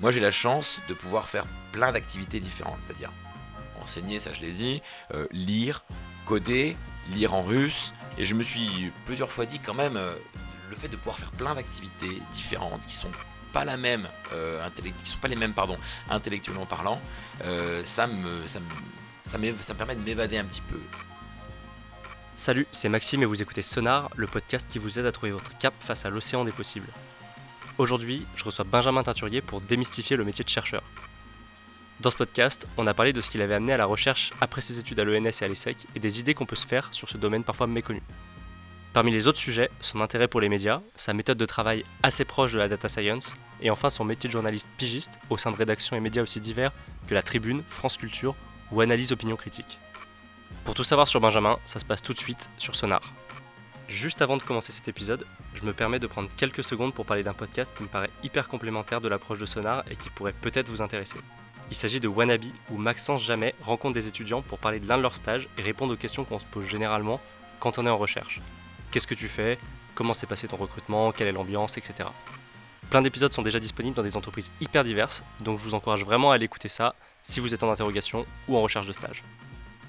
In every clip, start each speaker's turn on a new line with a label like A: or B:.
A: Moi, j'ai la chance de pouvoir faire plein d'activités différentes, c'est-à-dire enseigner, ça je l'ai dit, euh, lire, coder, lire en russe, et je me suis plusieurs fois dit quand même, euh, le fait de pouvoir faire plein d'activités différentes qui sont pas la même, euh, qui sont pas les mêmes pardon, intellectuellement parlant, ça me, ça me, ça me permet de m'évader un petit peu.
B: Salut, c'est Maxime et vous écoutez Sonar, le podcast qui vous aide à trouver votre cap face à l'océan des possibles. Aujourd'hui, je reçois Benjamin Teinturier pour démystifier le métier de chercheur. Dans ce podcast, on a parlé de ce qu'il avait amené à la recherche après ses études à l'ENS et à l'ESSEC et des idées qu'on peut se faire sur ce domaine parfois méconnu. Parmi les autres sujets, son intérêt pour les médias, sa méthode de travail assez proche de la data science, et enfin son métier de journaliste pigiste au sein de rédactions et médias aussi divers que La Tribune, France Culture ou Analyse Opinion Critique. Pour tout savoir sur Benjamin, ça se passe tout de suite sur Sonar. Juste avant de commencer cet épisode, je me permets de prendre quelques secondes pour parler d'un podcast qui me paraît hyper complémentaire de l'approche de Sonar et qui pourrait peut-être vous intéresser. Il s'agit de Wannabe, où Maxence Jamais rencontre des étudiants pour parler de l'un de leurs stages et répondre aux questions qu'on se pose généralement quand on est en recherche. Qu'est-ce que tu fais? Comment s'est passé ton recrutement? Quelle est l'ambiance? Etc. Plein d'épisodes sont déjà disponibles dans des entreprises hyper diverses, donc je vous encourage vraiment à aller écouter ça si vous êtes en interrogation ou en recherche de stage.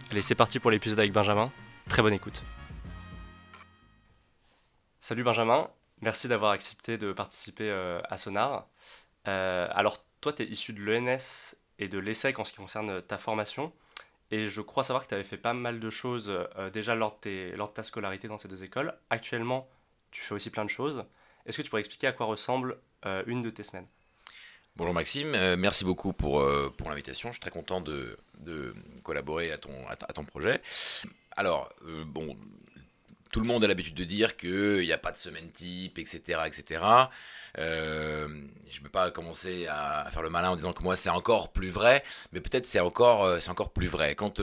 B: Allez, c'est parti pour l'épisode avec Benjamin. Très bonne écoute. Salut Benjamin, merci d'avoir accepté de participer euh, à Sonar. Euh, alors, toi, tu es issu de l'ENS et de l'ESSEC en ce qui concerne ta formation. Et je crois savoir que tu avais fait pas mal de choses euh, déjà lors de, ta scolarité dans ces deux écoles. Actuellement, tu fais aussi plein de choses. Est-ce que tu pourrais expliquer à quoi ressemble une de tes semaines?
A: Bonjour Maxime, merci beaucoup pour, l'invitation. Je suis très content de, collaborer à ton, à, ton projet. Alors, bon, tout le monde a l'habitude de dire qu'il n'y a pas de semaine type, etc. etc. je ne vais pas commencer à, faire le malin en disant que moi c'est encore plus vrai, mais peut-être c'est encore, c'est encore plus vrai. Quand,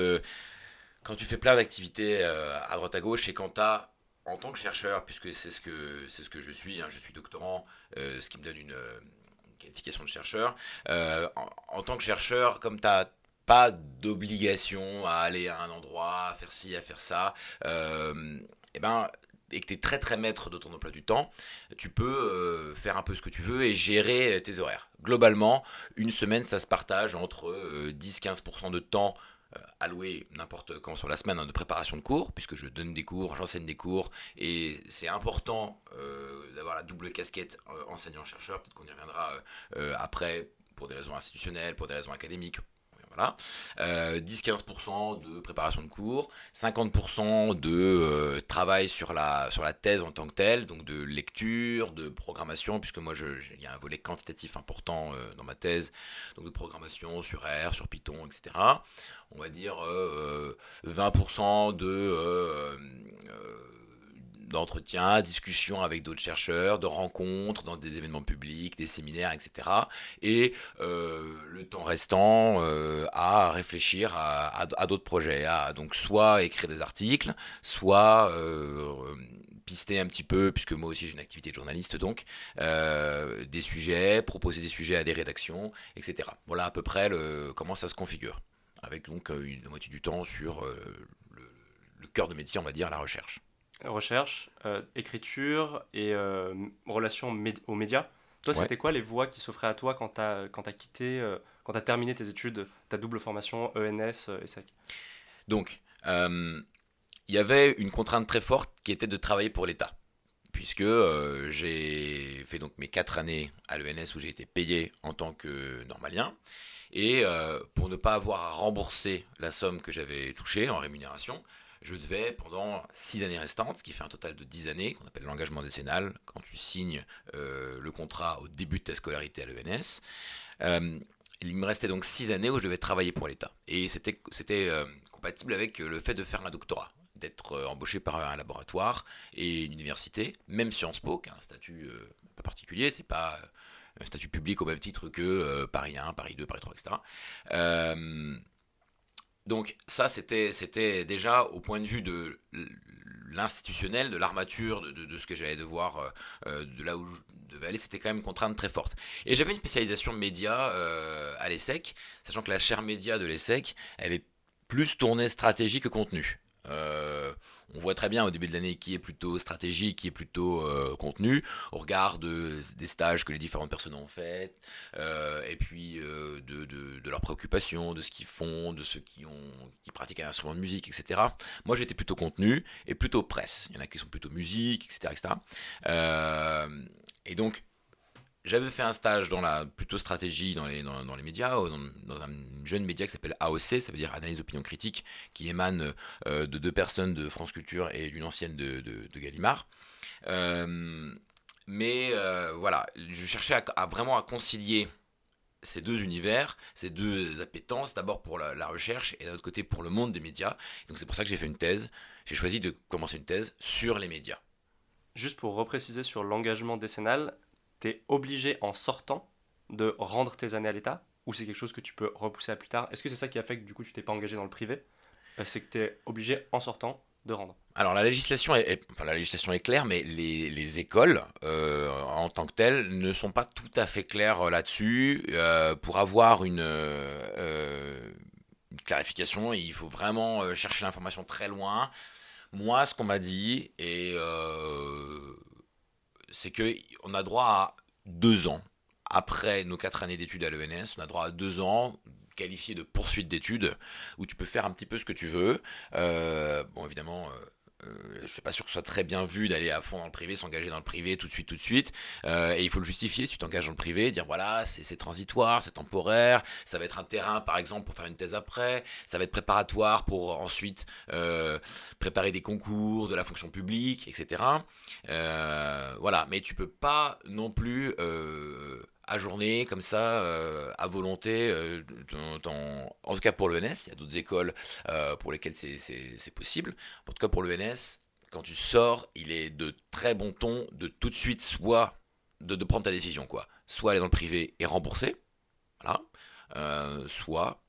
A: quand tu fais plein d'activités à droite à gauche et quand tu as en tant que chercheur, puisque c'est ce que c'est ce que je suis, hein, je suis doctorant, ce qui me donne une, qualification de chercheur. Euh, en, tant que chercheur, comme tu n'as pas d'obligation à aller à un endroit, à faire ci, à faire ça, euh, et ben, et que tu es très très maître de ton emploi du temps, tu peux euh, faire un peu ce que tu veux et gérer tes horaires. Globalement, une semaine, ça se partage entre 10-15% de temps euh, alloué n'importe quand sur la semaine hein, de préparation de cours, puisque je donne des cours, j'enseigne des cours, et c'est important euh, d'avoir la double casquette euh, enseignant-chercheur, peut-être qu'on y reviendra après pour des raisons institutionnelles, pour des raisons académiques, 10-15% euh, de préparation de cours, 50% de euh, travail sur la, sur la thèse en tant que telle, donc de lecture, de programmation, puisque moi il y a un volet quantitatif important euh, dans ma thèse, donc de programmation sur R, sur Python, etc. On va dire 20% de d'entretien, discussions avec d'autres chercheurs, de rencontres dans des événements publics, des séminaires, etc. Et euh, le temps restant euh, à réfléchir à, d'autres projets, à donc soit écrire des articles, soit euh, pister un petit peu, puisque moi aussi j'ai une activité de journaliste donc, des sujets, proposer des sujets à des rédactions, etc. Voilà à peu près comment ça se configure, avec donc une moitié du temps sur le cœur de métier, on va dire, la recherche
B: recherche, euh, écriture et euh, relation aux médias. Toi, c'était quoi les voies qui s'offraient à toi quand tu as, quitté, euh, quand tu as terminé tes études, ta double formation ENS et SEC
A: Donc, il y avait une contrainte très forte qui était de travailler pour l'État. Puisque j'ai fait donc mes quatre années à l'ENS où j'ai été payé en tant que normalien. Et pour ne pas avoir à rembourser la somme que j'avais touchée en rémunération, je devais, pendant 6 années restantes, ce qui fait un total de 10 années, qu'on appelle l'engagement décennal, quand tu signes euh, le contrat au début de ta scolarité à l'ENS, euh, il me restait donc 6 années où je devais travailler pour l'État. Et c'était euh, compatible avec le fait de faire un doctorat d'être embauché par un laboratoire et une université, même Sciences Po, qui a un statut pas particulier, c'est pas un statut public au même titre que Paris 1, Paris 2, Paris 3, etc. Donc ça, c'était déjà au point de vue de l'institutionnel, de l'armature, de, ce que j'allais devoir, euh, euh, de là où je devais aller, c'était quand même une contrainte très forte. Et j'avais une spécialisation média euh, à l'ESSEC, sachant que la chaire média de l'ESSEC, elle est plus tournée stratégie que contenu. On voit très bien au début de l'année qui est plutôt stratégique, qui est plutôt contenu, au regard des stages que les différentes personnes ont fait, et puis de, leurs préoccupations, de ce qu'ils font, de ceux qui, pratiquent un instrument de musique, etc. Moi j'étais plutôt contenu et plutôt presse. Il y en a qui sont plutôt musique, etc. et donc j'avais fait un stage dans la plutôt stratégie dans les, dans, les médias, dans, un jeune média qui s'appelle AOC, ça veut dire Analyse d'opinion critique, qui émane euh, de deux personnes de France Culture et d'une ancienne de, de, Gallimard. Euh, mais euh, voilà, je cherchais à, vraiment à concilier ces deux univers, ces deux appétences, d'abord pour la, recherche et d'un autre côté pour le monde des médias. Donc c'est pour ça que j'ai fait une thèse. J'ai choisi de commencer une thèse sur les médias.
B: Juste pour repréciser sur l'engagement décennal, tu es obligé en sortant de rendre tes années à l'État ou c'est quelque chose que tu peux repousser à plus tard? Est-ce que c'est ça qui a fait que du coup tu t'es pas engagé dans le privé? Euh, C'est que tu es obligé en sortant de rendre
A: alors la législation est, enfin, la législation est claire, mais les, les écoles euh, en tant que telles ne sont pas tout à fait claires euh, là-dessus. pour avoir une, une, clarification, il faut vraiment chercher l'information très loin. Moi, ce qu'on m'a dit, et c'est qu'on a droit à deux ans. Après nos quatre années d'études à l'ENS, on a droit à deux ans qualifiés de poursuite d'études, où tu peux faire un petit peu ce que tu veux. Euh, bon, évidemment, euh, je suis pas sûr que ce soit très bien vu d'aller à fond dans le privé, s'engager dans le privé tout de suite, tout de suite. Euh, et il faut le justifier si tu t'engages dans le privé, dire voilà, c'est transitoire, c'est temporaire, ça va être un terrain par exemple pour faire une thèse après, ça va être préparatoire pour ensuite euh, préparer des concours, de la fonction publique, etc. voilà, mais tu peux pas non plus à journée, comme ça, euh, à volonté. Euh, en tout cas pour l'ENS, il y a d'autres écoles euh, pour lesquelles c'est possible. En tout cas pour l'ENS, quand tu sors, il est de très bon ton de tout de suite soit de, prendre ta décision, quoi. Soit aller dans le privé et rembourser, voilà, soit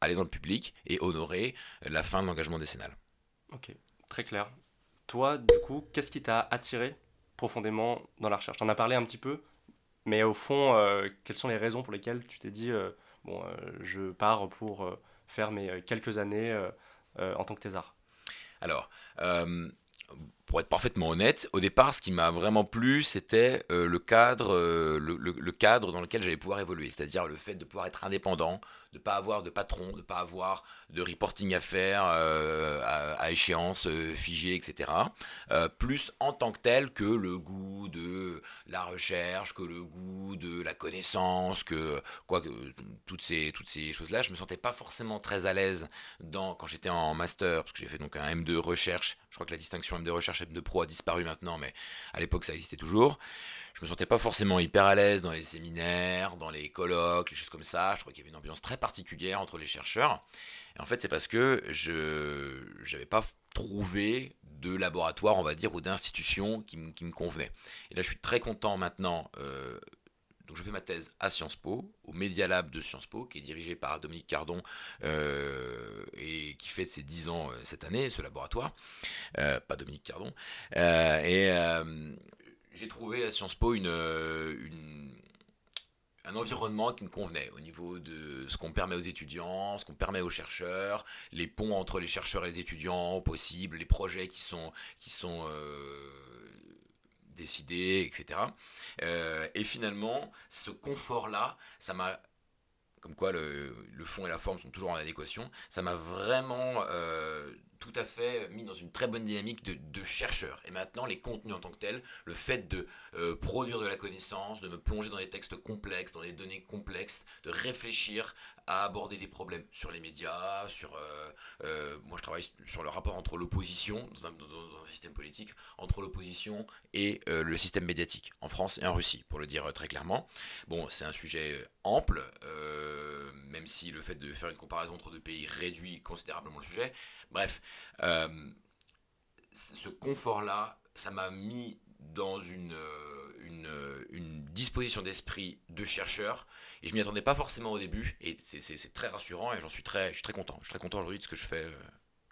A: aller dans le public et honorer la fin de l'engagement décennal.
B: Ok, très clair. Toi, du coup, qu'est-ce qui t'a attiré profondément dans la recherche? On a parlé un petit peu, mais au fond, euh, quelles sont les raisons pour lesquelles tu t'es dit, euh, bon, euh, je pars pour faire mes quelques années en tant que thésard?
A: Alors, pour être parfaitement honnête, au départ, ce qui m'a vraiment plu, c'était le, cadre, le, cadre dans lequel j'allais pouvoir évoluer, c'est-à-dire le fait de pouvoir être indépendant, de ne pas avoir de patron, de ne pas avoir de reporting à faire euh, à, échéance euh, figée, etc. Euh, plus en tant que tel que le goût de la recherche, que le goût de la connaissance, que quoi que toutes ces toutes ces choses-là, je me sentais pas forcément très à l'aise quand j'étais en master parce que j'ai fait donc un M2 recherche. Je crois que la distinction M2 recherche M2 pro a disparu maintenant, mais à l'époque ça existait toujours je me sentais pas forcément hyper à l'aise dans les séminaires, dans les colloques, les choses comme ça. Je crois qu'il y avait une ambiance très particulière entre les chercheurs. Et en fait, c'est parce que je n'avais pas trouvé de laboratoire, on va dire, ou d'institution qui, me convenait. Et là, je suis très content maintenant. Euh, donc, je fais ma thèse à Sciences Po, au Media Lab de Sciences Po, qui est dirigé par Dominique Cardon euh, et qui fête ses 10 ans euh, cette année, ce laboratoire. pas Dominique Cardon. et j'ai trouvé à Sciences Po euh, une, un environnement qui me convenait au niveau de ce qu'on permet aux étudiants, ce qu'on permet aux chercheurs, les ponts entre les chercheurs et les étudiants possibles, les projets qui sont, qui sont euh, décidés, etc. Euh, et finalement, ce confort-là, ça m'a comme quoi le, fond et la forme sont toujours en adéquation, ça m'a vraiment tout à fait mis dans une très bonne dynamique de, de chercheur. Et maintenant, les contenus en tant que tels, le fait de euh, produire de la connaissance, de me plonger dans des textes complexes, dans des données complexes, de réfléchir à aborder des problèmes sur les médias, sur... Euh, euh, moi, je travaille sur le rapport entre l'opposition, dans un, système politique, entre l'opposition et le système médiatique, en France et en Russie, pour le dire très clairement. Bon, c'est un sujet ample, même si le fait de faire une comparaison entre deux pays réduit considérablement le sujet. Bref, euh, ce confort-là, ça m'a mis dans euh, une, disposition d'esprit de chercheur et je m'y attendais pas forcément au début et c'est très rassurant et j'en suis très, je suis très content. Je suis très content aujourd'hui de ce que je fais euh,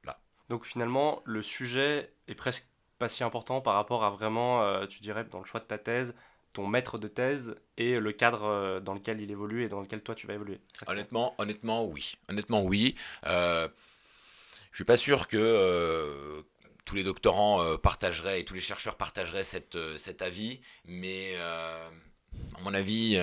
A: là.
B: Donc finalement, le sujet est presque pas si important par rapport à vraiment, tu dirais, dans le choix de ta thèse, ton maître de thèse et le cadre dans lequel il évolue et dans lequel toi tu vas évoluer.
A: Honnêtement, honnêtement, oui. Honnêtement, oui Je suis pas sûr que tous les doctorants partageraient et tous les chercheurs partageraient cette, cet avis, mais à mon avis,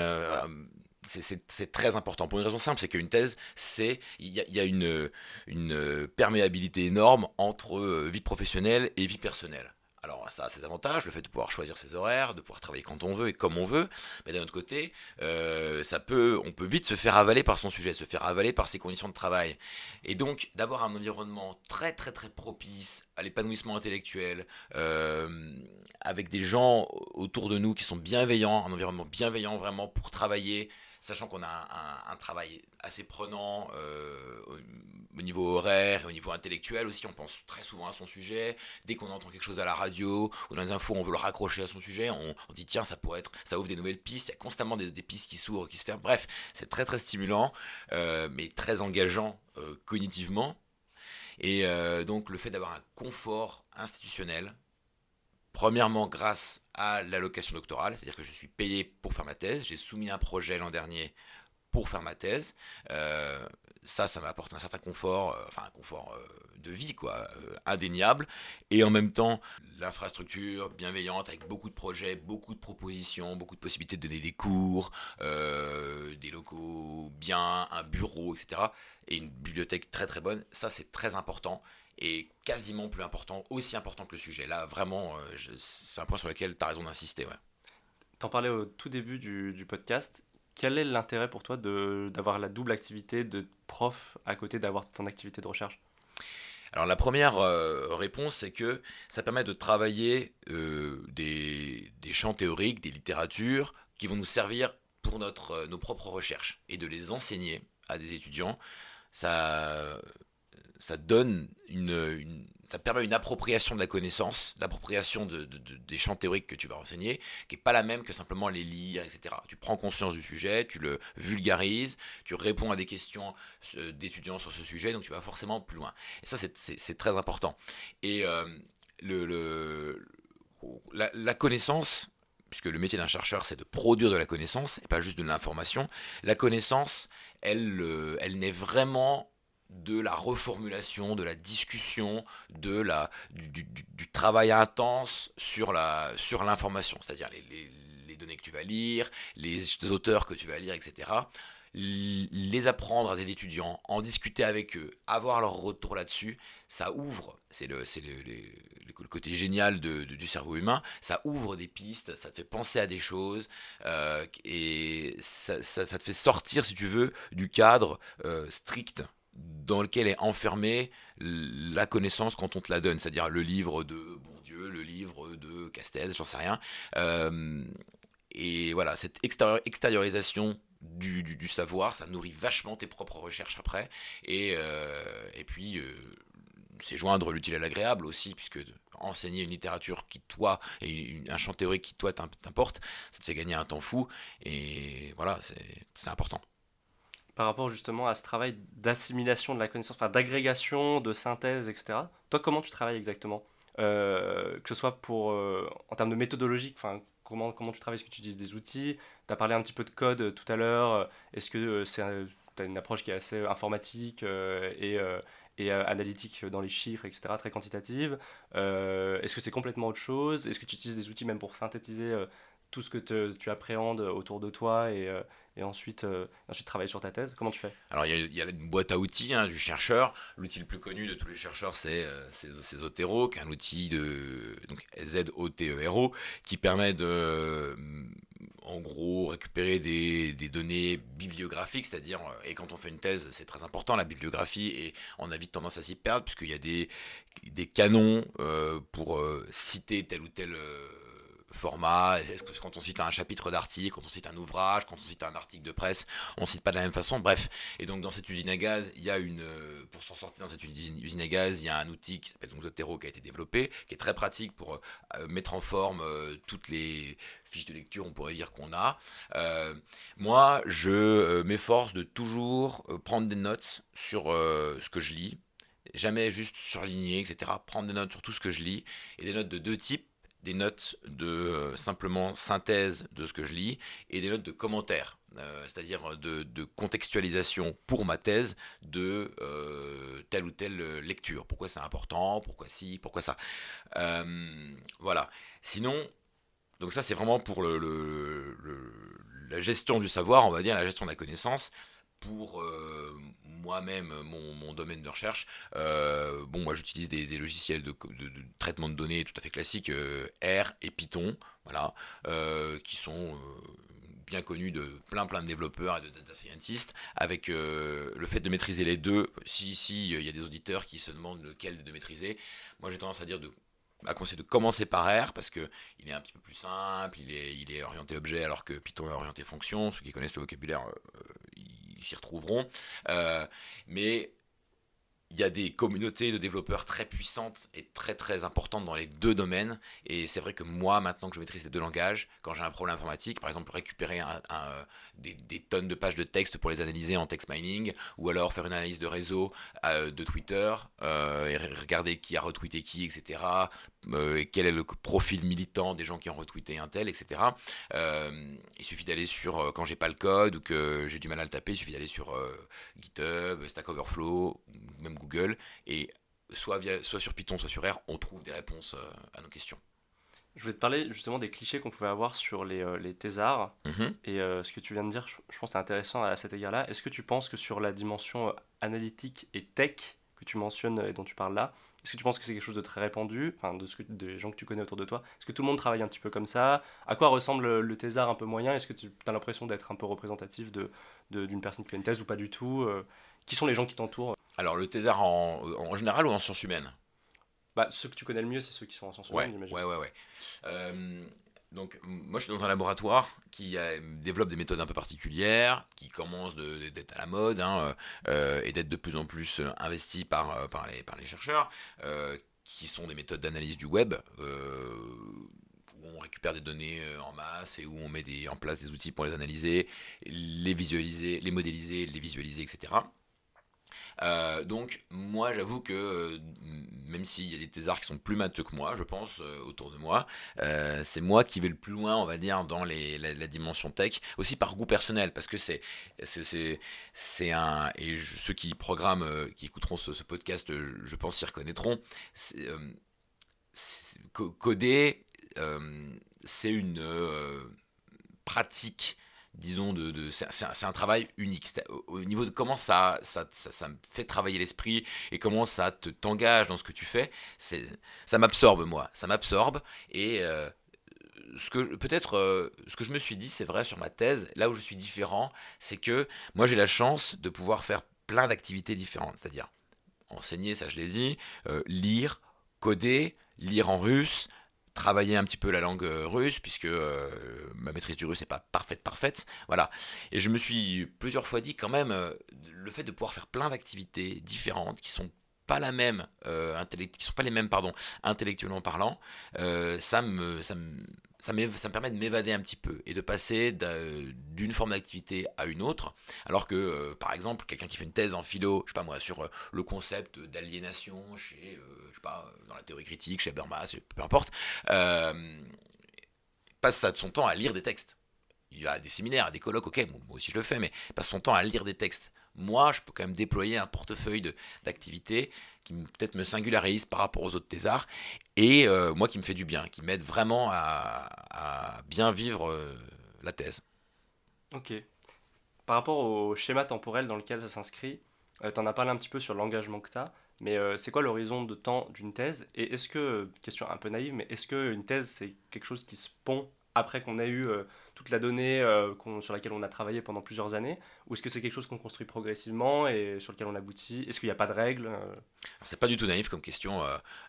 A: c'est très important pour une raison simple, c'est qu'une thèse, c'est il y, a, une, une perméabilité énorme entre vie professionnelle et vie personnelle. Alors ça a ses avantages, le fait de pouvoir choisir ses horaires, de pouvoir travailler quand on veut et comme on veut, mais d'un autre côté, euh, ça peut, on peut vite se faire avaler par son sujet, se faire avaler par ses conditions de travail. Et donc d'avoir un environnement très très très propice à l'épanouissement intellectuel, euh, avec des gens autour de nous qui sont bienveillants, un environnement bienveillant vraiment pour travailler, sachant qu'on a un, travail assez prenant euh, au, niveau horaire et au niveau intellectuel aussi, on pense très souvent à son sujet. Dès qu'on entend quelque chose à la radio ou dans les infos, on veut le raccrocher à son sujet, on, dit tiens, ça pourrait être, ça ouvre des nouvelles pistes, il y a constamment des, pistes qui s'ouvrent, qui se ferment. Bref, c'est très très stimulant, euh, mais très engageant euh, cognitivement. Et donc le fait d'avoir un confort institutionnel, Premièrement, grâce à l'allocation doctorale, c'est-à-dire que je suis payé pour faire ma thèse. J'ai soumis un projet l'an dernier pour faire ma thèse. Euh, ça, ça m'apporte un certain confort, euh, enfin un confort euh, de vie, quoi, indéniable. Et en même temps, l'infrastructure bienveillante avec beaucoup de projets, beaucoup de propositions, beaucoup de possibilités de donner des cours, des locaux bien, un bureau, etc. Et une bibliothèque très très bonne. Ça, c'est très important est quasiment plus important, aussi important que le sujet. Là, vraiment, euh, c'est un point sur lequel tu as raison d'insister. Ouais.
B: T'en parlais au tout début du, podcast. Quel est l'intérêt pour toi d'avoir la double activité de prof à côté d'avoir ton activité de recherche?
A: Alors la première euh, réponse, c'est que ça permet de travailler euh, des, des, champs théoriques, des littératures qui vont nous servir pour notre, nos propres recherches et de les enseigner à des étudiants. Ça ça donne une, ça permet une appropriation de la connaissance, d'appropriation de, des champs théoriques que tu vas renseigner, qui n'est pas la même que simplement les lire, etc. Tu prends conscience du sujet, tu le vulgarises, tu réponds à des questions euh, d'étudiants sur ce sujet, donc tu vas forcément plus loin. Et ça, c'est très important. Et euh, le, la, connaissance, puisque le métier d'un chercheur, c'est de produire de la connaissance et pas juste de l'information, la connaissance, elle, euh, elle naît vraiment de la reformulation, de la discussion, de la, du, travail intense sur l'information, sur c'est-à-dire les, les, données que tu vas lire, les auteurs que tu vas lire, etc. Les apprendre à des étudiants, en discuter avec eux, avoir leur retour là-dessus, ça ouvre, c'est le, le, le, côté génial de, du cerveau humain, ça ouvre des pistes, ça te fait penser à des choses, euh, et ça, te fait sortir, si tu veux, du cadre euh, strict dans lequel est enfermée la connaissance quand on te la donne, c'est-à-dire le livre de Bourdieu, le livre de Castel, j'en sais rien. Euh, et voilà, cette extériorisation du, savoir, ça nourrit vachement tes propres recherches après. Et, euh, puis, euh, c'est joindre l'utile à l'agréable aussi, puisque enseigner une littérature qui, toi, et un champ théorique qui, toi, t'importe, ça te fait gagner un temps fou. Et voilà, c'est important
B: par rapport justement à ce travail d'assimilation de la connaissance, enfin d'agrégation, de synthèse, etc. Toi, comment tu travailles exactement euh, Que ce soit pour, euh, en termes de méthodologie, comment, comment tu travailles? Est-ce que tu utilises des outils? Tu as parlé un petit peu de code euh, tout à l'heure. Est-ce que c'est tu as une approche qui est assez informatique et, et analytique dans les chiffres, etc., très quantitative? Est-ce que c'est complètement autre chose? Est-ce que tu utilises des outils même pour synthétiser tout ce que tu appréhendes autour de toi et, et ensuite, euh, ensuite travailler sur ta thèse Comment tu fais?
A: Alors, il y, a une boîte à outils hein, du chercheur. L'outil le plus connu de tous les chercheurs, c'est euh, Zotero, qui est un outil de donc Z-O-T-E-R-O, qui permet de, euh, en gros, récupérer des, des données bibliographiques, c'est-à-dire, euh, et quand on fait une thèse, c'est très important, la bibliographie, et on a vite tendance à s'y perdre, puisqu'il y a des, des canons pour citer tel ou tel format Est-ce que quand on cite un chapitre d'article, quand on cite un ouvrage, quand on cite un article de presse, on cite pas de la même façon Bref. Et donc dans cette usine à gaz, il y a une, euh, pour s'en sortir dans cette usine à gaz, il y a un outil qui s'appelle Zotero qui a été développé, qui est très pratique pour euh, mettre en forme euh, toutes les fiches de lecture, on pourrait dire qu'on a. moi, je m'efforce de toujours prendre des notes sur ce que je lis jamais juste surligner, etc. Prendre des notes sur tout ce que je lis, et des notes de deux types des notes de simplement synthèse de ce que je lis et des notes de commentaires. c'est-à-dire de, contextualisation pour ma thèse de telle ou telle lecture. Pourquoi c'est important, pourquoi si, pourquoi ça? voilà. Sinon, donc ça c'est vraiment pour la gestion du savoir, on va dire, la gestion de la connaissance pour euh, moi-même, mon, domaine de recherche, euh, bon, moi j'utilise des, logiciels de, traitement de données tout à fait classiques, euh, R et Python, voilà, qui sont bien connus de plein plein de développeurs et de data scientists, avec le fait de maîtriser les deux. Si si il y a des auditeurs qui se demandent lequel de maîtriser, moi j'ai tendance à dire à conseiller de commencer par R parce que il est un petit peu plus simple, il est, il est orienté objet alors que Python est orienté fonction. Ceux qui connaissent le vocabulaire, ils s'y retrouveront. Euh, mais il y a des communautés de développeurs très puissantes et très très importantes dans les deux domaines. Et c'est vrai que moi, maintenant que je maîtrise les deux langages, quand j'ai un problème informatique, par exemple récupérer un, des, tonnes de pages de texte pour les analyser en text mining, ou alors faire une analyse de réseau euh, de Twitter, euh, et regarder qui a retweeté qui, etc., euh, quel est le profil militant des gens qui ont retweeté un tel, etc. il suffit d'aller sur, quand j'ai pas le code ou que j'ai du mal à le taper, il suffit d'aller sur GitHub, Stack Overflow, même Google, et soit, via, soit sur Python, soit sur R, on trouve des réponses à nos questions.
B: Je voulais te parler justement des clichés qu'on pouvait avoir sur les, euh, les thésards. Mhm. Et euh, ce que tu viens de dire, je, pense que c'est intéressant à, cet égard-là. Est-ce que tu penses que sur la dimension euh, analytique et tech que tu mentionnes et dont tu parles là, est-ce que tu penses que c'est quelque chose de très répandu, enfin de ce que, des gens que tu connais autour de toi? Est-ce que tout le monde travaille un petit peu comme ça? À quoi ressemble le thésard un peu moyen? Est-ce que tu as l'impression d'être un peu représentatif d'une de, personne qui fait une thèse ou pas du tout Qui sont les gens qui t'entourent?
A: Alors le thésard en, en général ou en sciences humaines
B: bah, ceux que tu connais le mieux, c'est ceux qui sont en sciences
A: ouais, j'imagine. Ouais, ouais, ouais. Euh, donc, moi, je suis dans un laboratoire qui développe des méthodes un peu particulières, qui commence d'être à la mode hein, euh, et d'être de plus en plus investi par, par, les, par les chercheurs, euh, qui sont des méthodes d'analyse du web, où on récupère des données en masse et où on met des, en place des outils pour les analyser, les visualiser, les modéliser, les visualiser, etc. Euh, donc moi j'avoue que euh, même s'il y a des thésards qui sont plus matheux que moi, je pense, euh, autour de moi, c'est moi qui vais le plus loin, on va dire, dans les, la, dimension tech, aussi par goût personnel, parce que c'est un... Et ceux qui programment, qui écouteront ce, podcast, je pense s'y reconnaîtront, coder, c'est une pratique disons, de, de c'est un, travail unique. Au, niveau de comment ça, ça, ça, me fait travailler l'esprit et comment ça te t'engage dans ce que tu fais, ça m'absorbe, moi. Ça m'absorbe. Et euh, ce que peut-être euh, ce que je me suis dit, c'est vrai sur ma thèse, là où je suis différent, c'est que moi j'ai la chance de pouvoir faire plein d'activités différentes. C'est-à-dire enseigner, ça je l'ai dit, euh, lire, coder, lire en russe, travailler un petit peu la langue euh, russe, puisque euh, ma maîtrise du russe n'est pas parfaite, parfaite. Voilà. Et je me suis plusieurs fois dit quand même, euh, le fait de pouvoir faire plein d'activités différentes qui sont pas la même, qui sont pas les mêmes, pardon, intellectuellement parlant, ça me, ça me, ça, me permet de m'évader un petit peu et de passer d'une forme d'activité à une autre. Alors que, euh, par exemple, quelqu'un qui fait une thèse en philo, je sais pas moi, sur euh, le concept d'aliénation chez, euh, je sais pas, dans la théorie critique, chez Habermas, peu importe, passe de son temps à lire des textes. Il y a des séminaires, des colloques, ok, moi aussi je le fais, mais passe son temps à lire des textes. Moi, je peux quand même déployer un portefeuille d'activités qui peut-être me singularise par rapport aux autres thésards, et euh, moi qui me fait du bien, qui m'aide vraiment à, bien vivre euh, la thèse.
B: Ok. Par rapport au schéma temporel dans lequel ça s'inscrit, euh, tu en as parlé un petit peu sur l'engagement que tu as, mais c'est quoi l'horizon de temps d'une thèse? Et est-ce que, question un peu naïve, mais est-ce qu'une thèse c'est quelque chose qui se pond après qu'on ait eu la donnée euh, sur laquelle on a travaillé pendant plusieurs années Ou est-ce que c'est quelque chose qu'on construit progressivement et sur lequel on aboutit? Est-ce qu'il n'y a pas de règles euh?
A: C'est pas du tout naïf comme question.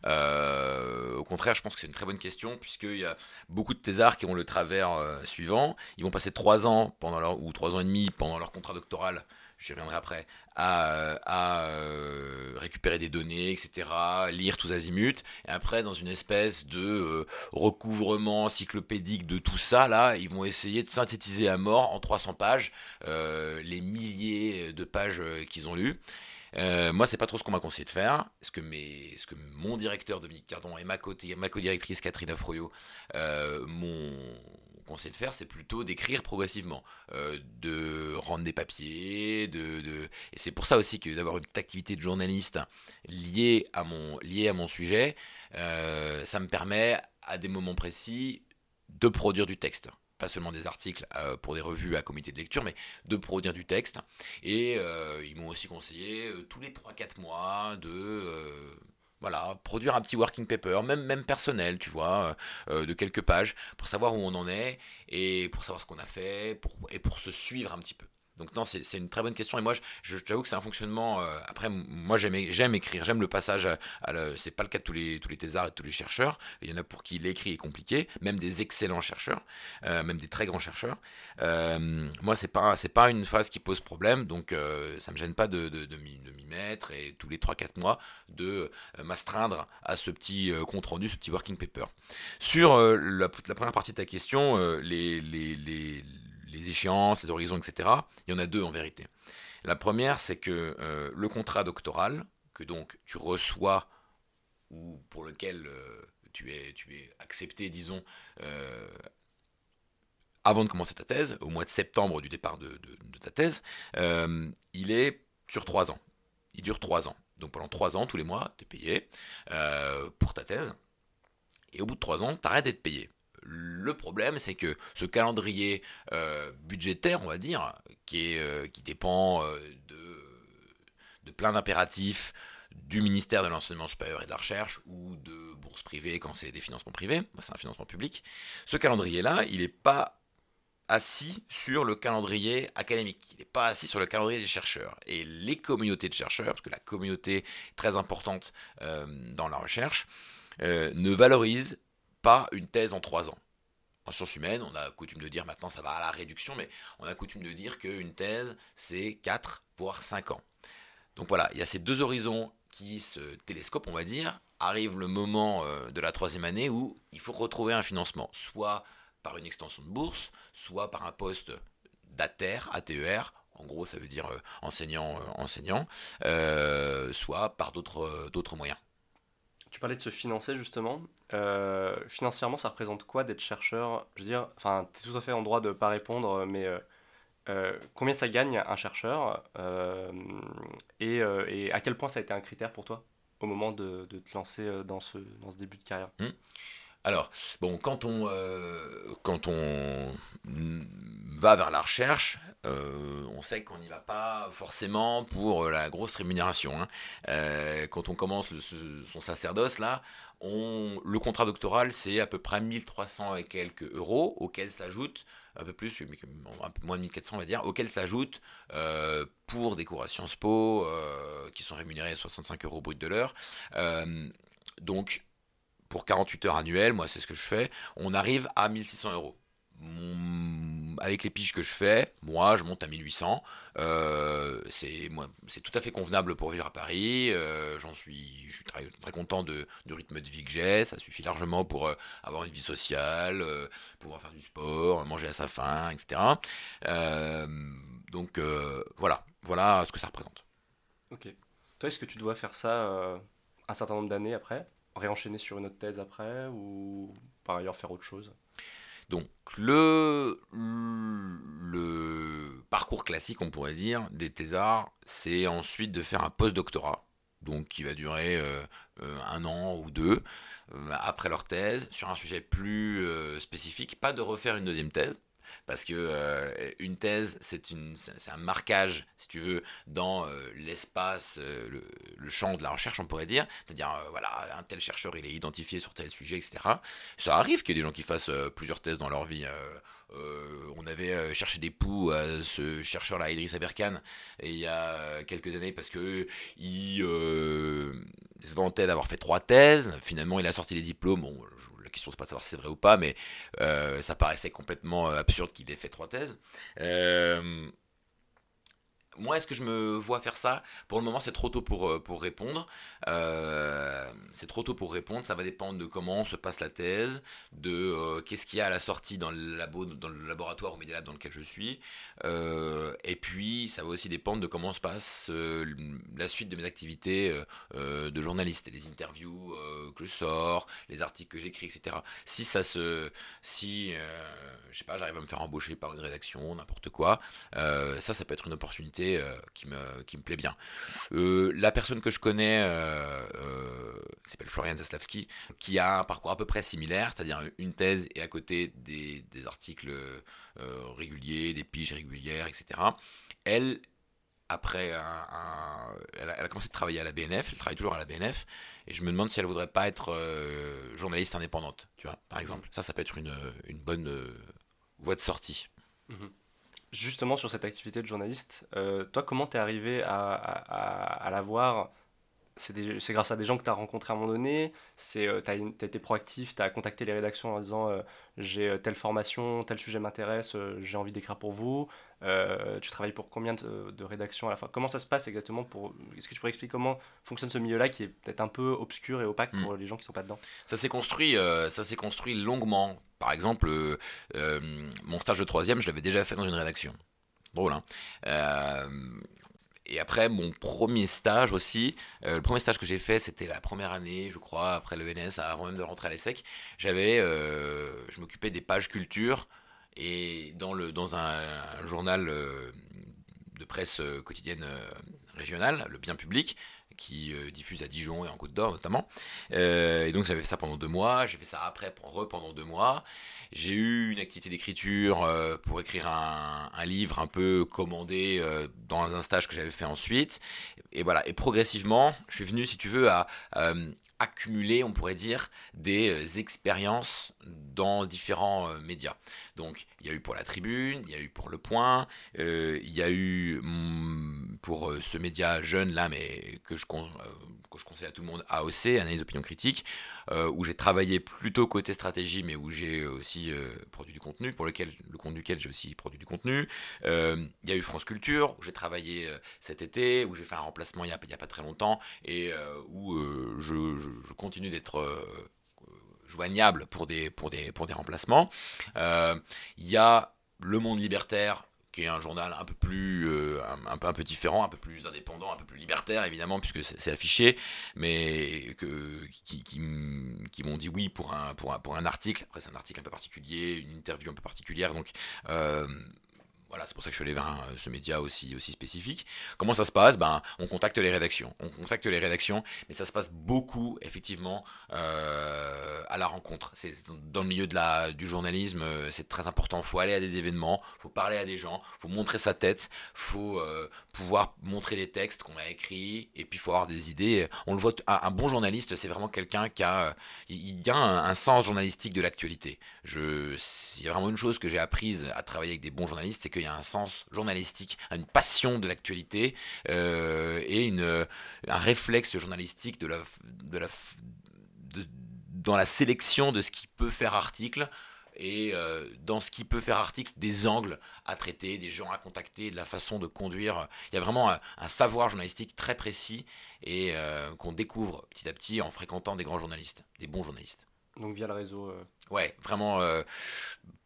A: Euh, au contraire, je pense que c'est une très bonne question, puisqu'il y a beaucoup de thésards qui ont le travers suivant. Ils vont passer trois ans pendant leur, ou trois ans et demi pendant leur contrat doctoral j'y reviendrai après, à, à euh, récupérer des données, etc., lire tous azimuts, et après, dans une espèce de euh, recouvrement encyclopédique de tout ça, là, ils vont essayer de synthétiser à mort en 300 pages euh, les milliers de pages qu'ils ont lues. Euh, moi, c'est pas trop ce qu'on m'a conseillé de faire. Ce que, mes, ce que mon directeur Dominique Cardon et ma, co-directrice Catherine Afroyo euh, m'ont conseillé de faire, c'est plutôt d'écrire progressivement, euh, de rendre des papiers, de, et c'est pour ça aussi que d'avoir une activité de journaliste liée à mon, liée à mon sujet, euh, ça me permet à des moments précis de produire du texte pas seulement des articles euh, pour des revues à comité de lecture, mais de produire du texte. Et ils m'ont aussi conseillé tous les 3-4 mois de voilà, produire un petit working paper, même, même personnel, tu vois, de quelques pages, pour savoir où on en est et pour savoir ce qu'on a fait pour, et pour se suivre un petit peu. Donc non, c'est une très bonne question. Et moi, je, t'avoue que c'est un fonctionnement. Euh, après, moi, j'aime écrire, j'aime le passage. À, c'est pas le cas de tous les tous les thésards et tous les chercheurs. Il y en a pour qui l'écrit est compliqué, même des excellents chercheurs, euh, même des très grands chercheurs. Euh, moi, c'est pas c'est pas une phase qui pose problème, donc ça me gêne pas de, de, m'y mettre et tous les 3-4 mois de m'astreindre à ce petit compte rendu, ce petit working paper. Sur la, première partie de ta question, les les échéances, les horizons, etc. Il y en a deux en vérité. La première, c'est que euh, le contrat doctoral, que donc tu reçois ou pour lequel euh, tu, es, tu es accepté, disons, euh, avant de commencer ta thèse, au mois de septembre du départ de, ta thèse, il est sur trois ans. Il dure trois ans. Donc pendant trois ans, tous les mois, tu es payé pour ta thèse. Et au bout de trois ans, tu arrêtes d'être payé. Le problème, c'est que ce calendrier euh, budgétaire, on va dire, qui, euh, dépend euh, de, de, plein d'impératifs du ministère de l'enseignement supérieur et de la recherche ou de bourses privées quand c'est des financements privés, c'est un financement public, ce calendrier-là, il n'est pas assis sur le calendrier académique, il n'est pas assis sur le calendrier des chercheurs. Et les communautés de chercheurs, parce que la communauté est très importante dans la recherche, ne valorisent pas une thèse en trois ans. En sciences humaines, on a coutume de dire, maintenant ça va à la réduction, mais on a coutume de dire qu'une thèse, c'est 4, voire 5 ans. Donc voilà, il y a ces deux horizons qui se télescopent, on va dire. Arrive le moment euh, de la troisième année où il faut retrouver un financement, soit par une extension de bourse, soit par un poste d'ATER, ATER, en gros ça veut dire euh, enseignant, euh, enseignant, soit par d'autres moyens.
B: Tu parlais de se financer justement. Euh, financièrement, ça représente quoi d'être chercheur? Je veux dire, enfin, tu es tout à fait en droit de ne pas répondre, mais euh, euh, combien ça gagne un chercheur? Et, à quel point ça a été un critère pour toi au moment de, te lancer dans ce, dans ce début de carrière?
A: Mmh. Alors, bon, quand on, quand on va vers la recherche, euh, on sait qu'on n'y va pas forcément pour euh, la grosse rémunération. Hein. Euh, quand on commence son sacerdoce, là, le contrat doctoral, c'est à peu près 1300 et quelques euros, auxquels s'ajoute un peu plus, un peu moins de 1400 on va dire, auxquels s'ajoute pour des cours à Sciences Po, qui sont rémunérés à 65 euros brut de l'heure. donc, pour 48 heures annuelles, moi c'est ce que je fais, on arrive à 1600 euros avec les piges que je fais, moi, je monte à 1800. Euh, c'est tout à fait convenable pour vivre à Paris. Euh, j'en suis, je suis très, content de, du rythme de vie que j'ai. Ça suffit largement pour euh, avoir une vie sociale, pouvoir faire du sport, manger à sa faim, etc. donc voilà, voilà ce que ça représente.
B: Ok. Toi, est-ce que tu dois faire ça un certain nombre d'années après, réenchaîner sur une autre thèse après, ou par ailleurs faire autre chose?
A: Donc le, parcours classique, on pourrait dire, des thésards, c'est ensuite de faire un post-doctorat, donc qui va durer euh, euh, un an ou deux, euh, après leur thèse, sur un sujet plus spécifique, pas de refaire une deuxième thèse, parce que euh, une thèse, c'est un marquage, si tu veux, dans euh, l'espace, euh, le, champ de la recherche, on pourrait dire. C'est-à-dire, voilà, un tel chercheur, il est identifié sur tel sujet, etc. Ça arrive qu'il y ait des gens qui fassent plusieurs thèses dans leur vie. on avait cherché des poux à ce chercheur-là, Idriss Aberkan, il y a quelques années, parce que il se vantait d'avoir fait trois thèses. Finalement, il a sorti les diplômes. Bon, la question c'est pas de savoir si c'est vrai ou pas, mais euh, ça paraissait complètement euh, absurde qu'il ait fait trois thèses. Euh, moi, est-ce que je me vois faire ça? Pour le moment, c'est trop tôt pour, pour répondre. c'est trop tôt pour répondre. Ça va dépendre de comment se passe la thèse, de qu'est-ce qu'il y a à la sortie dans le, labo, dans le laboratoire ou Media Lab dans lequel je suis. et puis, ça va aussi dépendre de comment se passe la suite de mes activités de journaliste, les interviews que je sors, les articles que j'écris, etc. Si ça se, si, je sais pas, j'arrive à me faire embaucher par une rédaction, n'importe quoi, ça, ça peut être une opportunité qui me, qui me plaît bien. la personne que je connais, qui s'appelle Florian Zaslavski, qui a un parcours à peu près similaire, c'est-à-dire une thèse et à côté des, des articles réguliers, des piges régulières, etc. Elle après un, elle, a, commencé à travailler à la BNF, elle travaille toujours à la BNF, et je me demande si elle voudrait pas être euh, journaliste indépendante, tu vois, par exemple. Ça, ça peut être une, une bonne euh, voie de sortie.
B: Mhm. Justement, sur cette activité de journaliste, euh, toi, comment t'es arrivé à, à, la voir? C'est grâce à des gens que tu as rencontrés à un moment donné, tu as, été proactif, tu as contacté les rédactions en disant j'ai telle formation, tel sujet m'intéresse, j'ai envie d'écrire pour vous, euh, tu travailles pour combien de, rédactions à la fin? Comment ça se passe exactement pour... Est-ce que tu pourrais expliquer comment fonctionne ce milieu-là qui est peut-être un peu obscur et opaque pour hmm. les gens qui ne sont pas dedans?
A: Ça s'est construit, euh, ça s'est construit longuement. Par exemple, euh, mon stage de troisième, je l'avais déjà fait dans une rédaction. Drôle, hein et après, mon premier stage aussi, le premier stage que j'ai fait, c'était la première année, je crois, après l'ENS, avant même de rentrer à l'ESSEC. J'avais, je m'occupais des pages culture et dans, le, dans un, journal euh, de presse euh, quotidienne euh, régionale, le bien public, qui diffuse à Dijon et en Côte d'Or notamment. et donc j'avais fait ça pendant deux mois, j'ai fait ça après pendant deux mois. J'ai eu une activité d'écriture pour écrire un, livre un peu commandé dans un stage que j'avais fait ensuite. Et voilà, et progressivement, je suis venu, si tu veux, à, accumuler, on pourrait dire, des euh, expériences dans différents euh, médias. Donc, il y a eu pour la Tribune, il y a eu pour Le Point, euh, il y a eu mm, pour ce média jeune là, mais que je, que je conseille à tout le monde, AOC, Analyse Opinion Critique, où j'ai travaillé plutôt côté stratégie, mais où j'ai aussi produit du contenu, pour lequel, le compte duquel j'ai aussi produit du contenu. il y a eu France Culture, où j'ai travaillé cet été, où j'ai fait un remplacement il n'y a, pas très longtemps, et où je continue d'être euh, joignable pour des, remplacements. Euh, il y a Le Monde Libertaire, qui est un journal un peu plus euh, un, peu un peu différent, un peu plus indépendant, un peu plus libertaire évidemment puisque c'est affiché, mais que qui, qui, m'ont dit oui pour un pour un pour un article. Après c'est un article un peu particulier, une interview un peu particulière, donc voilà, c'est pour ça que je suis allé vers ce média aussi, aussi spécifique. Comment ça se passe? Ben, On contacte les rédactions. On contacte les rédactions, mais ça se passe beaucoup, effectivement, euh, à la rencontre. C'est dans le milieu du journalisme, euh, c'est très important. Il faut aller à des événements, il faut parler à des gens, il faut montrer sa tête, il faut euh, pouvoir montrer des textes qu'on a écrits, et puis il faut avoir des idées. On le voit, un, bon journaliste, c'est vraiment quelqu'un qui a, il a un, sens journalistique de l'actualité. Il y a vraiment une chose que j'ai apprise à travailler avec des bons journalistes, c'est qu'il y a un sens journalistique, une passion de l'actualité euh, et une, un réflexe journalistique de la, de la, dans la sélection de ce qui peut faire article et euh, dans ce qui peut faire article, des angles à traiter, des gens à contacter, de la façon de conduire. Il y a vraiment un, savoir journalistique très précis et euh, qu'on découvre petit à petit en fréquentant des grands journalistes, des bons journalistes.
B: Donc via le réseau.
A: Ouais, vraiment,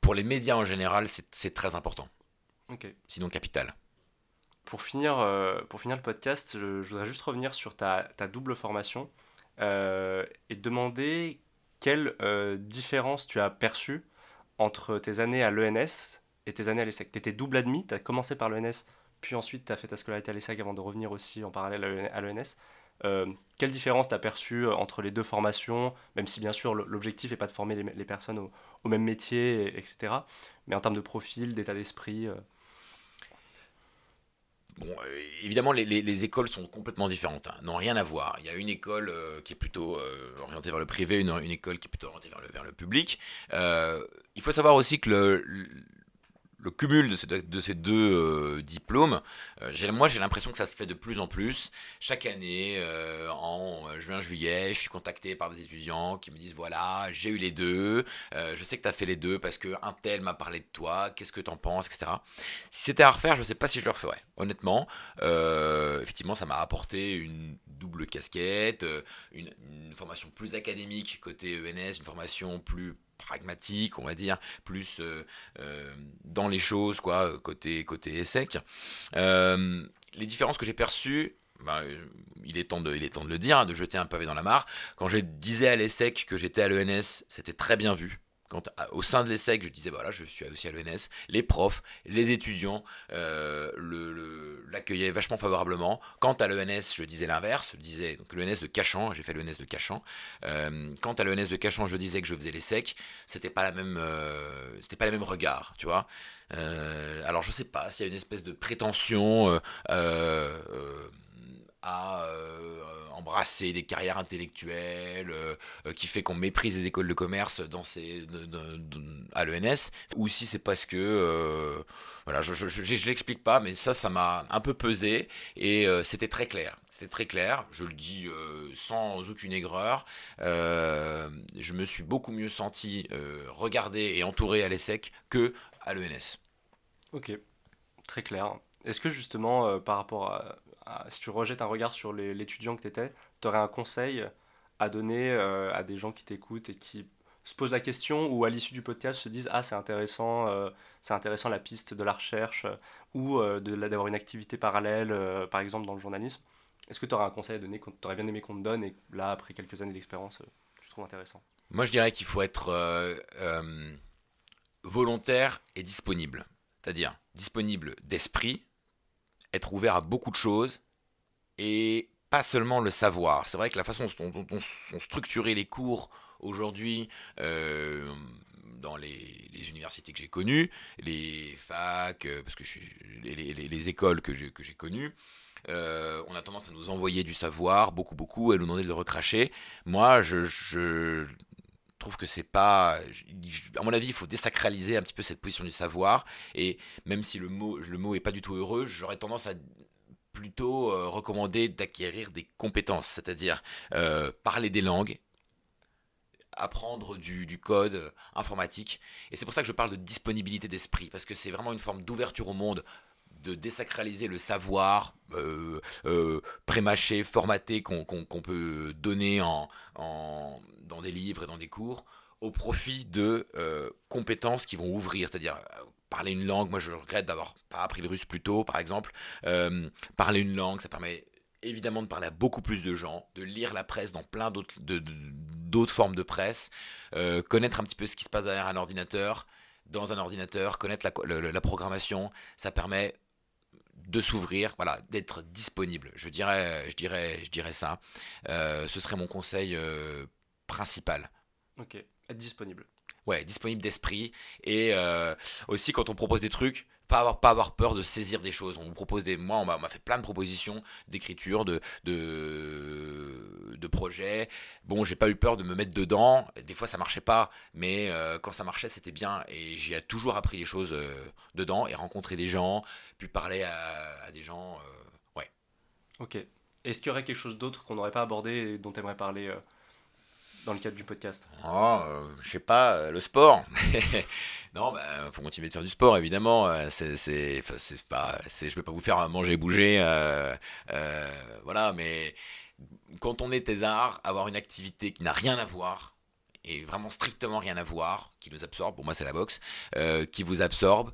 A: pour les médias en général, c'est très important. Sinon capital.
B: Pour finir, euh, pour finir le podcast, je, voudrais juste revenir sur ta, ta double formation euh, et te demander quelle euh, différence tu as perçue entre tes années à l'ENS et tes années à l'ESSEC. Tu étais double admis, tu as commencé par l'ENS, puis ensuite tu as fait ta scolarité à l'ESSEC avant de revenir aussi en parallèle à l'ENS. quelle différence tu as perçue entre les deux formations, même si bien sûr l'objectif n'est pas de former les, les personnes au, au, même métier, etc. Mais en termes de profil, d'état d'esprit
A: Bon, euh, évidemment, les, écoles sont complètement différentes, hein, n'ont rien à voir. Il y a une école euh, qui est plutôt euh, orientée vers le privé, une, école qui est plutôt orientée vers le, vers le public. il faut savoir aussi que le, le cumul de ces, de ces deux euh, diplômes, euh, moi j'ai l'impression que ça se fait de plus en plus. Chaque année, euh, en juin-juillet, je suis contacté par des étudiants qui me disent voilà, j'ai eu les deux, je sais que tu as fait les deux parce qu'un tel m'a parlé de toi, qu'est-ce que tu en penses, etc. Si c'était à refaire, je ne sais pas si je le referais. Honnêtement, effectivement, ça m'a apporté une double casquette, une formation plus académique côté ENS, une formation plus pragmatique, on va dire, plus euh, euh, dans les choses, quoi, côté, côté ESSEC. Euh, les différences que j'ai perçues, ben, il, est temps de, il est temps de le dire, hein, de jeter un pavé dans la mare. Quand je disais à l'ESSEC que j'étais à l'ENS, c'était très bien vu au sein de l'ESSEC, je disais, voilà, je suis aussi à l'ENS, les profs, les étudiants euh, l'accueillaient vachement favorablement. Quant à l'ENS, je disais l'inverse, je disais, donc l'ENS de Cachan, j'ai fait l'ENS de Cachan. Euh, quant à l'ENS de Cachan, je disais que je faisais l'ESSEC, c'était pas la même, euh, c'était pas le même regard, tu vois. alors je sais pas s'il y a une espèce de prétention à embrasser des carrières intellectuelles, euh, euh, qui fait qu'on méprise les écoles de commerce dans ces, à l'ENS, ou si c'est parce que, euh, voilà, je ne l'explique pas, mais ça, ça m'a un peu pesé, et c'était très clair. C'était très clair, je le dis sans aucune aigreur. je me suis beaucoup mieux senti regardé et entouré à l'ESSEC que à l'ENS.
B: Ok, très clair. Est-ce que justement, par rapport à, si tu rejettes un regard sur l'étudiant que tu étais, tu aurais un conseil à donner euh, à des gens qui t'écoutent et qui se posent la question ou à l'issue du podcast se disent ah c'est intéressant euh, c'est intéressant la piste de la recherche euh, ou d'avoir une activité parallèle par exemple dans le journalisme. Est-ce que tu aurais un conseil à donner que tu aurais bien aimé qu'on te donne et là après quelques années d'expérience tu trouves intéressant?
A: Moi je dirais qu'il faut être volontaire et disponible. C'est-à-dire disponible d'esprit être ouvert à beaucoup de choses et pas seulement le savoir. C'est vrai que la façon dont, on sont structurés les cours aujourd'hui euh, dans les, universités que j'ai connues, les facs, euh, parce que les, écoles que j'ai connues, euh, on a tendance à nous envoyer du savoir, beaucoup, beaucoup, et nous demander de le recracher. Moi, je, trouve que c'est pas. À mon avis, il faut désacraliser un petit peu cette position du savoir. Et même si le mot, le mot est pas du tout heureux, j'aurais tendance à plutôt euh, recommander d'acquérir des compétences, c'est-à-dire euh, parler des langues, apprendre du, du, code informatique. Et c'est pour ça que je parle de disponibilité d'esprit, parce que c'est vraiment une forme d'ouverture au monde de désacraliser le savoir euh, euh, formaté qu'on peut donner en, dans des livres et dans des cours au profit de euh, compétences qui vont ouvrir, c'est-à-dire parler une langue. Moi, je regrette d'avoir pas appris le russe plus tôt, par exemple. parler une langue, ça permet évidemment de parler à beaucoup plus de gens, de lire la presse dans plein d'autres formes de presse, connaître un petit peu ce qui se passe derrière un ordinateur, dans un ordinateur, connaître la, la programmation, ça permet de s'ouvrir, voilà, d'être disponible. Je dirais, je dirais, je dirais ça. Euh, ce serait mon conseil euh, principal.
B: Ok, être disponible.
A: Ouais, disponible d'esprit et euh, aussi quand on propose des trucs, pas avoir, pas avoir peur de saisir des choses. On vous propose des, moi, on m'a fait plein de propositions d'écriture, de, de, de projets. Bon, j'ai pas eu peur de me mettre dedans. Des fois, ça marchait pas, mais euh, quand ça marchait, c'était bien. Et j'ai toujours appris les choses euh, dedans et rencontré des gens, puis parler à, des gens. Euh, ouais.
B: Ok. Est-ce qu'il y aurait quelque chose d'autre qu'on n'aurait pas abordé et dont tu aimerais parler dans le cadre du podcast?
A: Oh, je sais pas, le sport. Non, il bah, faut continuer de faire du sport, évidemment. Euh, c'est, c'est, pas, c'est, je vais pas vous faire manger, bouger, euh, euh, voilà. Mais quand on est thésard, avoir une activité qui n'a rien à voir et vraiment strictement rien à voir, qui nous absorbe, pour moi c'est la boxe, qui vous absorbe,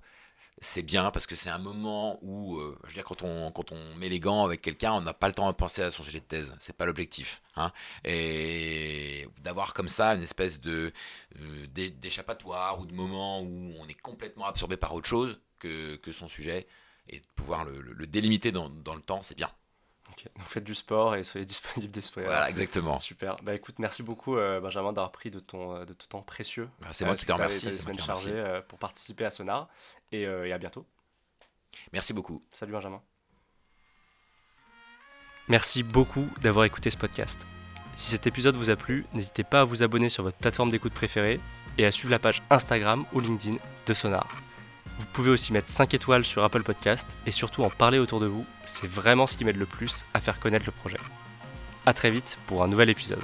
A: c'est bien parce que c'est un moment où, euh, je veux dire, quand on, quand on met les gants avec quelqu'un, on n'a pas le temps de penser à son sujet de thèse. C'est pas l'objectif. Hein. Et d'avoir comme ça une espèce de euh, d'échappatoire ou de moment où on est complètement absorbé par autre chose que, que son sujet et de pouvoir le, le, délimiter dans, dans le temps, c'est bien.
B: Donc faites du sport et soyez disponible d'esprit.
A: Voilà, exactement.
B: Super. Bah écoute, merci beaucoup euh, Benjamin d'avoir pris de ton, de ton temps précieux.
A: Bah, c'est moi qui te remercie.
B: Semaine chargée pour participer à Sonar. Euh, et, à bientôt.
A: Merci beaucoup.
B: Salut Benjamin. Merci beaucoup d'avoir écouté ce podcast. Si cet épisode vous a plu, n'hésitez pas à vous abonner sur votre plateforme d'écoute préférée et à suivre la page Instagram ou LinkedIn de Sonar. Vous pouvez aussi mettre 5 étoiles sur Apple Podcast et surtout en parler autour de vous, c'est vraiment ce qui m'aide le plus à faire connaître le projet. A très vite pour un nouvel épisode.